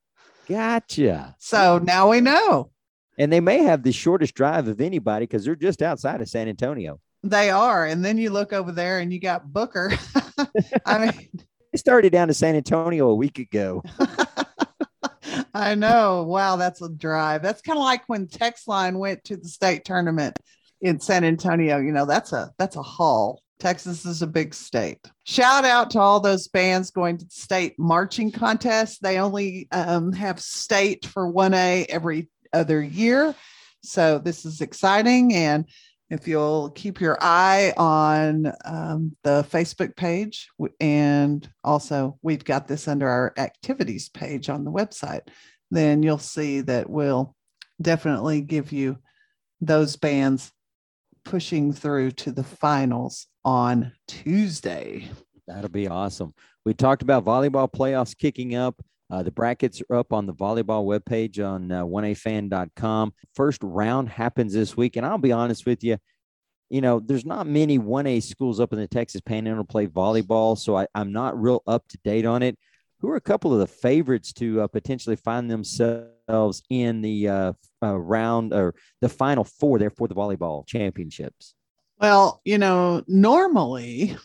Gotcha. So now we know. And they may have the shortest drive of anybody because they're just outside of San Antonio. They are. And then you look over there and you got Booker. I mean, they started down to San Antonio a week ago. I know. Wow, that's a drive. That's kind of like when Texline went to the state tournament in San Antonio. You know, that's a that's a haul. Texas is a big state. Shout out to all those bands going to state marching contest. They only um, have state for 1A every other year. So this is exciting. And if you'll keep your eye on um, the Facebook page, and also we've got this under our activities page on the website, then you'll see that we'll definitely give you those bands pushing through to the finals on Tuesday. That'll be awesome. We talked about volleyball playoffs kicking up. Uh, the brackets are up on the volleyball webpage on uh, 1afan.com. First round happens this week. And I'll be honest with you, you know, there's not many 1A schools up in the Texas Panhandle play volleyball. So I, am not real up to date on it. Who are a couple of the favorites to uh, potentially find themselves in the uh, uh, round or the final four there for the volleyball championships? Well, you know, normally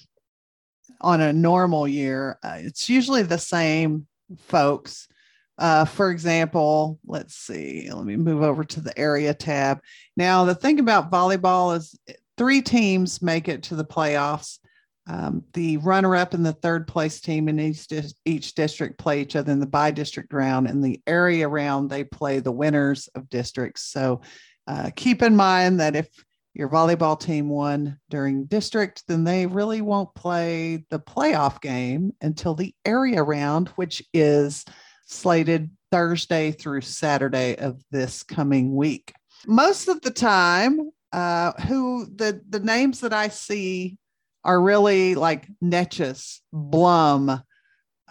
on a normal year, uh, it's usually the same folks. Uh, for example, let's see, let me move over to the area tab. Now, the thing about volleyball is three teams make it to the playoffs. Um, the runner up and the third place team in each, each district play each other in the bi-district round, and the area round, they play the winners of districts. So uh, keep in mind that if your volleyball team won during district, then they really won't play the playoff game until the area round, which is slated Thursday through Saturday of this coming week. Most of the time, uh, who the the names that I see are really like Neches, Blum,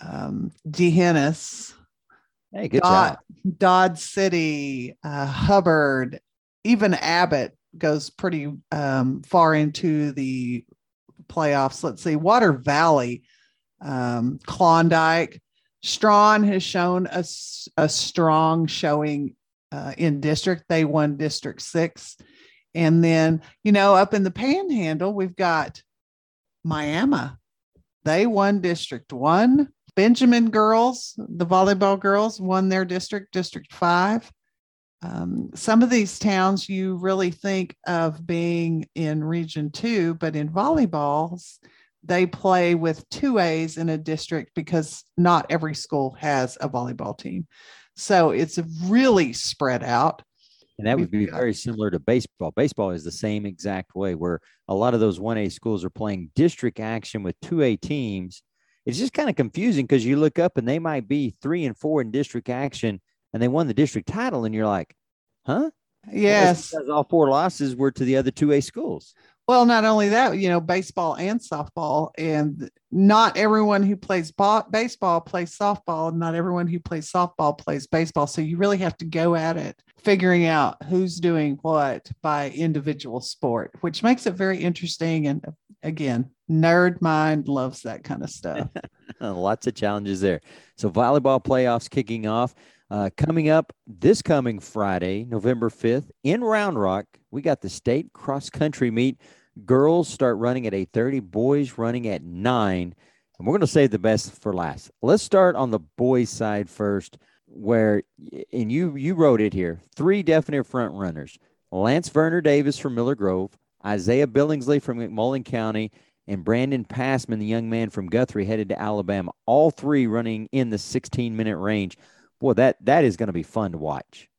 um, D'Hanis, hey, good Dodd, job. Dodd City, uh, Hubbard, even Abbott goes pretty um, far into the playoffs. Let's see, Water Valley, um, Klondike, Strawn has shown a, a strong showing uh, in district. They won District Six. And then, you know, up in the panhandle, we've got Miami. They won District One. Benjamin girls, the volleyball girls, won their district, District Five. Um, some of these towns you really think of being in Region Two, but in volleyballs, they play with two A's in a district because not every school has a volleyball team. So it's really spread out. And that would be very similar to baseball. Baseball is the same exact way, where a lot of those 1A schools are playing district action with 2A teams. It's just kind of confusing because you look up and they might be three and four in district action and they won the district title, and you're like, huh? Yes. Because all four losses were to the other 2A schools. Well, not only that, you know, baseball and softball, and not everyone who plays baseball plays softball, and not everyone who plays softball plays baseball. So you really have to go at it, figuring out who's doing what by individual sport, which makes it very interesting. And again, nerd mind loves that kind of stuff. Lots of challenges there. So volleyball playoffs kicking off. Uh, coming up this coming Friday, November 5th, in Round Rock, we got the state cross country meet. Girls start running at 8:30, boys running at 9. And we're going to save the best for last. Let's start on the boys side first where and you you wrote it here. Three definite front runners. Lance Verner Davis from Miller Grove, Isaiah Billingsley from McMullen County, and Brandon Passman, the young man from Guthrie, headed to Alabama. All three running in the 16 minute range boy, that that is going to be fun to watch.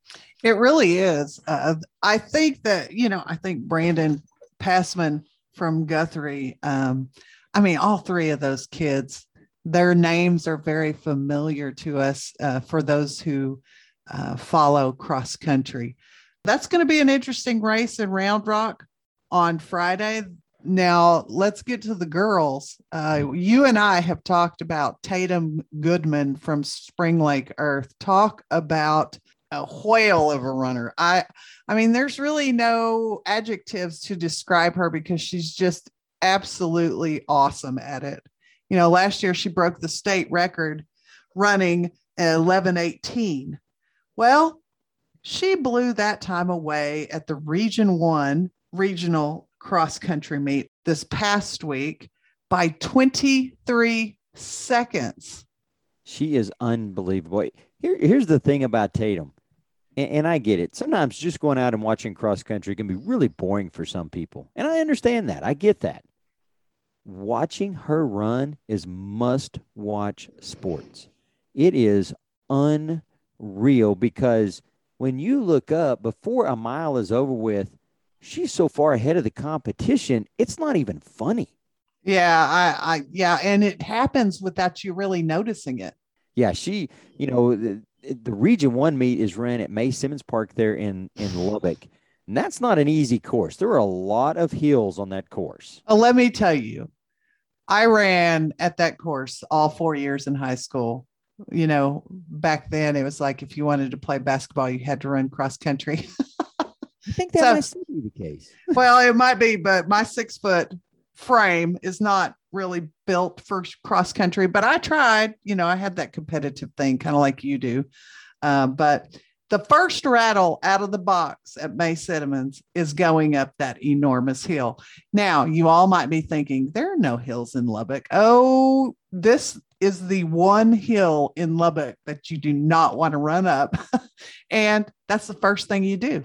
It really is. Uh, I think that you know, I think Brandon Passman from Guthrie. Um, I mean, all three of those kids, their names are very familiar to us uh, for those who uh, follow cross country. That's going to be an interesting race in Round Rock on Friday. Now, let's get to the girls. Uh, you and I have talked about Tatum Goodman from Spring Lake Earth. Talk about a whale of a runner. I I mean, there's really no adjectives to describe her because she's just absolutely awesome at it. You know, last year she broke the state record running at 1118. Well, She blew that time away at the Region 1 regional cross country meet this past week by 23 seconds. She is unbelievable. Here, here's the thing about Tatum, and, and I get it. Sometimes just going out and watching cross country can be really boring for some people. And I understand that. I get that. Watching her run is must watch sports. It is unreal because when you look up before a mile is over with, she's so far ahead of the competition, it's not even funny. Yeah, I, I, yeah, and it happens without you really noticing it. Yeah, she, you know, the, the Region One meet is ran at Mae Simmons Park there in in Lubbock, and that's not an easy course. There are a lot of hills on that course. Let me tell you, I ran at that course all four years in high school. You know, back then it was like if you wanted to play basketball, you had to run cross country. I think that So- might still be the case. well, it might be, but my six foot frame is not really built for cross country. But I tried, you know, I had that competitive thing, kind of like you do. Uh, but the first rattle out of the box at Mae Simmons is going up that enormous hill. Now, you all might be thinking, there are no hills in Lubbock. Oh, this is the one hill in Lubbock that you do not want to run up. and that's the first thing you do.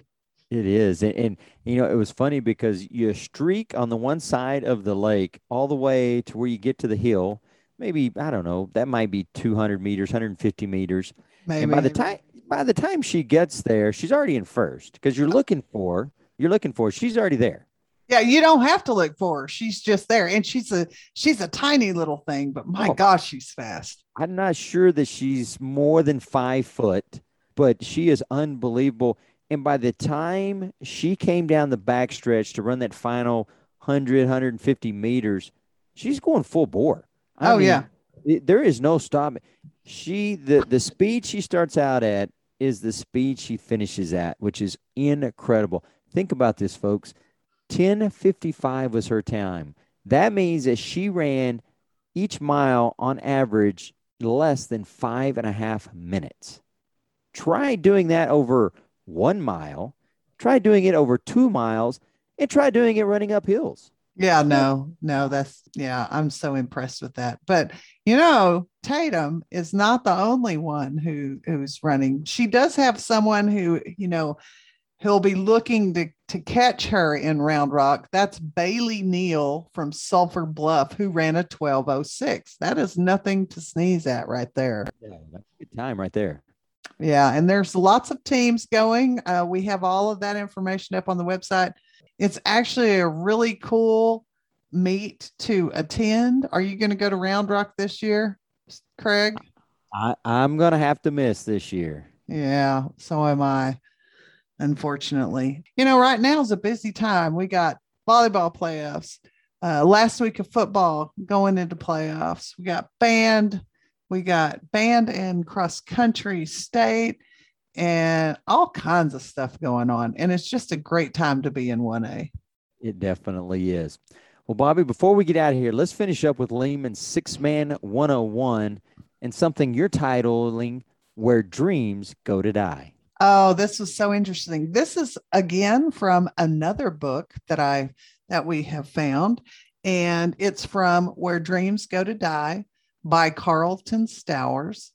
It is, and, and you know it was funny because you streak on the one side of the lake all the way to where you get to the hill. Maybe I don't know. That might be 200 meters, 150 meters. Maybe. And by the time by the time she gets there, she's already in first because you're looking for you're looking for. She's already there. Yeah, you don't have to look for her. She's just there. And she's a she's a tiny little thing, but my Oh. gosh, she's fast. I'm not sure that she's more than five foot, but she is unbelievable. And by the time she came down the backstretch to run that final 100, 150 meters, she's going full bore. I Oh, yeah. it- there is no stopping. She the the speed she starts out at is the speed she finishes at, which is incredible. Think about this, folks. 1055 was her time. That means that she ran each mile on average less than five and a half minutes. Try doing that over one mile, try doing it over two miles, and try doing it running up hills. Yeah, no, no, that's yeah, I'm so impressed with that. But you know, Tatum is not the only one who who's running. She does have someone who, you know, he'll be looking to to catch her in Round Rock. That's Bailey Neal from Sulphur Bluff, who ran a 1206. That is nothing to sneeze at right there. Yeah, that's a good time right there. Yeah, and there's lots of teams going. Uh, we have all of that information up on the website. It's actually a really cool meet to attend. Are you going to go to Round Rock this year, Craig? I, I'm going to have to miss this year. Yeah, so am I, unfortunately. You know, right now is a busy time. We got volleyball playoffs, uh, last week of football going into playoffs. We got band, we got band and cross country state, and all kinds of stuff going on. And it's just a great time to be in 1A. It definitely is. Well, Bobby, before we get out of here, let's finish up with Lehman's Six Man 101 and something you're titling Where Dreams Go to Die. Oh, this was so interesting. This is again from another book that I that we have found, and it's from Where Dreams Go to Die by Carlton Stowers.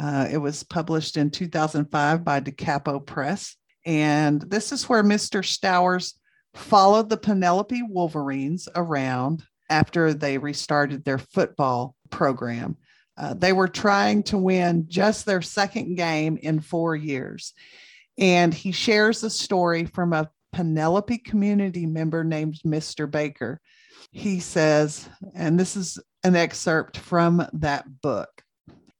Uh, it was published in 2005 by Da Capo Press, and this is where Mr. Stowers followed the Penelope Wolverines around after they restarted their football program. Uh, they were trying to win just their second game in four years. And he shares a story from a Penelope community member named Mr. Baker. He says, and this is an excerpt from that book.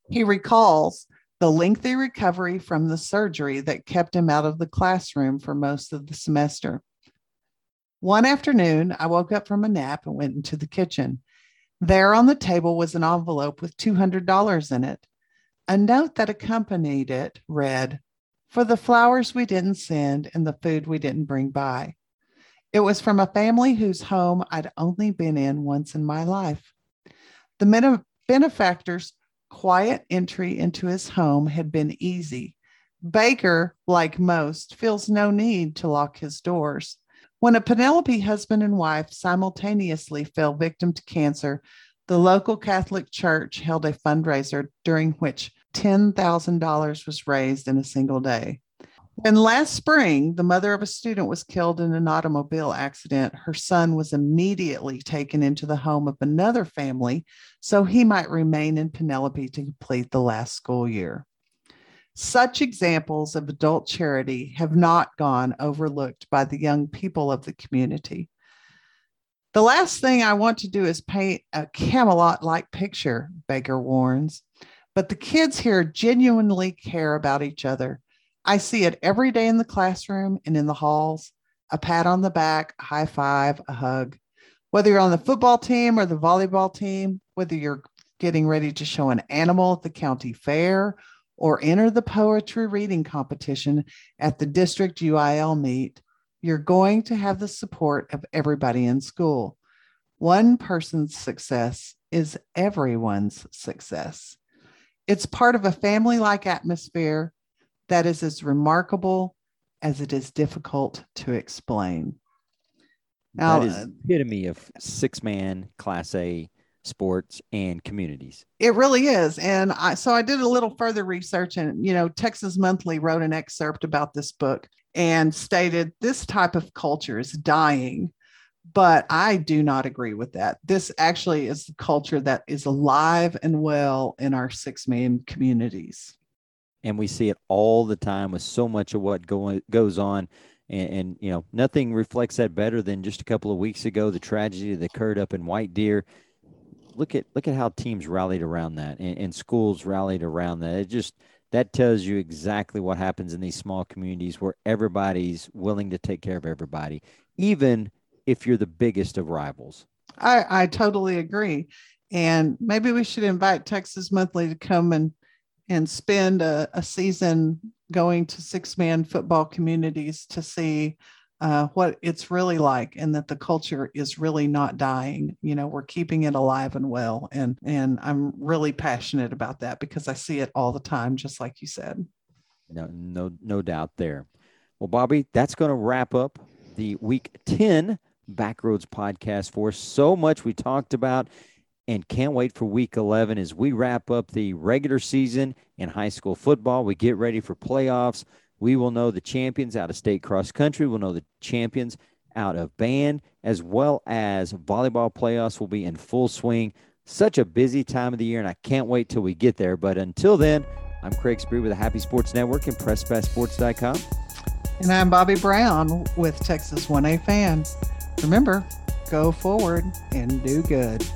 He recalls the lengthy recovery from the surgery that kept him out of the classroom for most of the semester. One afternoon, I woke up from a nap and went into the kitchen. There on the table was an envelope with $200 in it. A note that accompanied it read, For the flowers we didn't send and the food we didn't bring by. It was from a family whose home I'd only been in once in my life. The benefactor's quiet entry into his home had been easy, Baker, like most, feels no need to lock his doors. When a Penelope husband and wife simultaneously fell victim to cancer, the local Catholic Church held a fundraiser during which $10,000 was raised in a single day. When last spring, the mother of a student was killed in an automobile accident, her son was immediately taken into the home of another family so he might remain in Penelope to complete the last school year. Such examples of adult charity have not gone overlooked by the young people of the community. The last thing I want to do is paint a Camelot like picture, Baker warns, but the kids here genuinely care about each other I see it every day in the classroom and in the halls a pat on the back, a high five, a hug. Whether you're on the football team or the volleyball team, whether you're getting ready to show an animal at the county fair or enter the poetry reading competition at the district UIL meet, you're going to have the support of everybody in school. One person's success is everyone's success. It's part of a family like atmosphere that is as remarkable as it is difficult to explain. Now, that is uh, epitome of six man class A sports and communities. It really is. And I, so I did a little further research and, you know, Texas Monthly wrote an excerpt about this book and stated this type of culture is dying. But I do not agree with that. This actually is the culture that is alive and well in our six man communities and we see it all the time with so much of what going goes on. And, and, you know nothing reflects that better than just a couple of weeks ago the tragedy that occurred up in white deer. Look at look at how teams rallied around that and, and schools rallied around that. It just that tells you exactly what happens in these small communities where everybody's willing to take care of everybody even if you're the biggest of rivals. I i totally agree. And maybe we should invite texas monthly to come and and spend a, a season going to six man football communities to see uh, what it's really like and that the culture is really not dying. You know we're keeping it alive and well and and i'm really passionate about that because i see it all the time just like you said. No no no doubt there. Well bobby that's going to wrap up the week 10 backroads podcast for so much we talked about and can't wait for week 11 as we wrap up the regular season in high school football. We get ready for playoffs. We will know the champions out of state cross country. We'll know the champions out of band, as well as volleyball playoffs will be in full swing. Such a busy time of the year, and I can't wait till we get there. But until then, I'm Craig Spree with the Happy Sports Network and PressFastSports.com. And I'm Bobby Brown with Texas 1A Fan. Remember, go forward and do good.